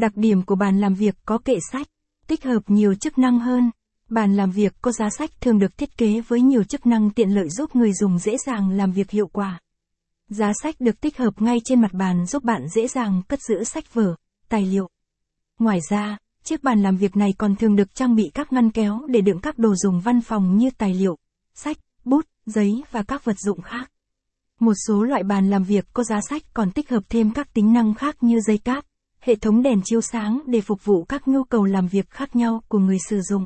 Đặc điểm của bàn làm việc có kệ sách, tích hợp nhiều chức năng hơn. Bàn làm việc có giá sách thường được thiết kế với nhiều chức năng tiện lợi giúp người dùng dễ dàng làm việc hiệu quả. Giá sách được tích hợp ngay trên mặt bàn giúp bạn dễ dàng cất giữ sách vở, tài liệu. Ngoài ra, chiếc bàn làm việc này còn thường được trang bị các ngăn kéo để đựng các đồ dùng văn phòng như tài liệu, sách, bút, giấy và các vật dụng khác. Một số loại bàn làm việc có giá sách còn tích hợp thêm các tính năng khác như dây cáp, hệ thống đèn chiếu sáng để phục vụ các nhu cầu làm việc khác nhau của người sử dụng.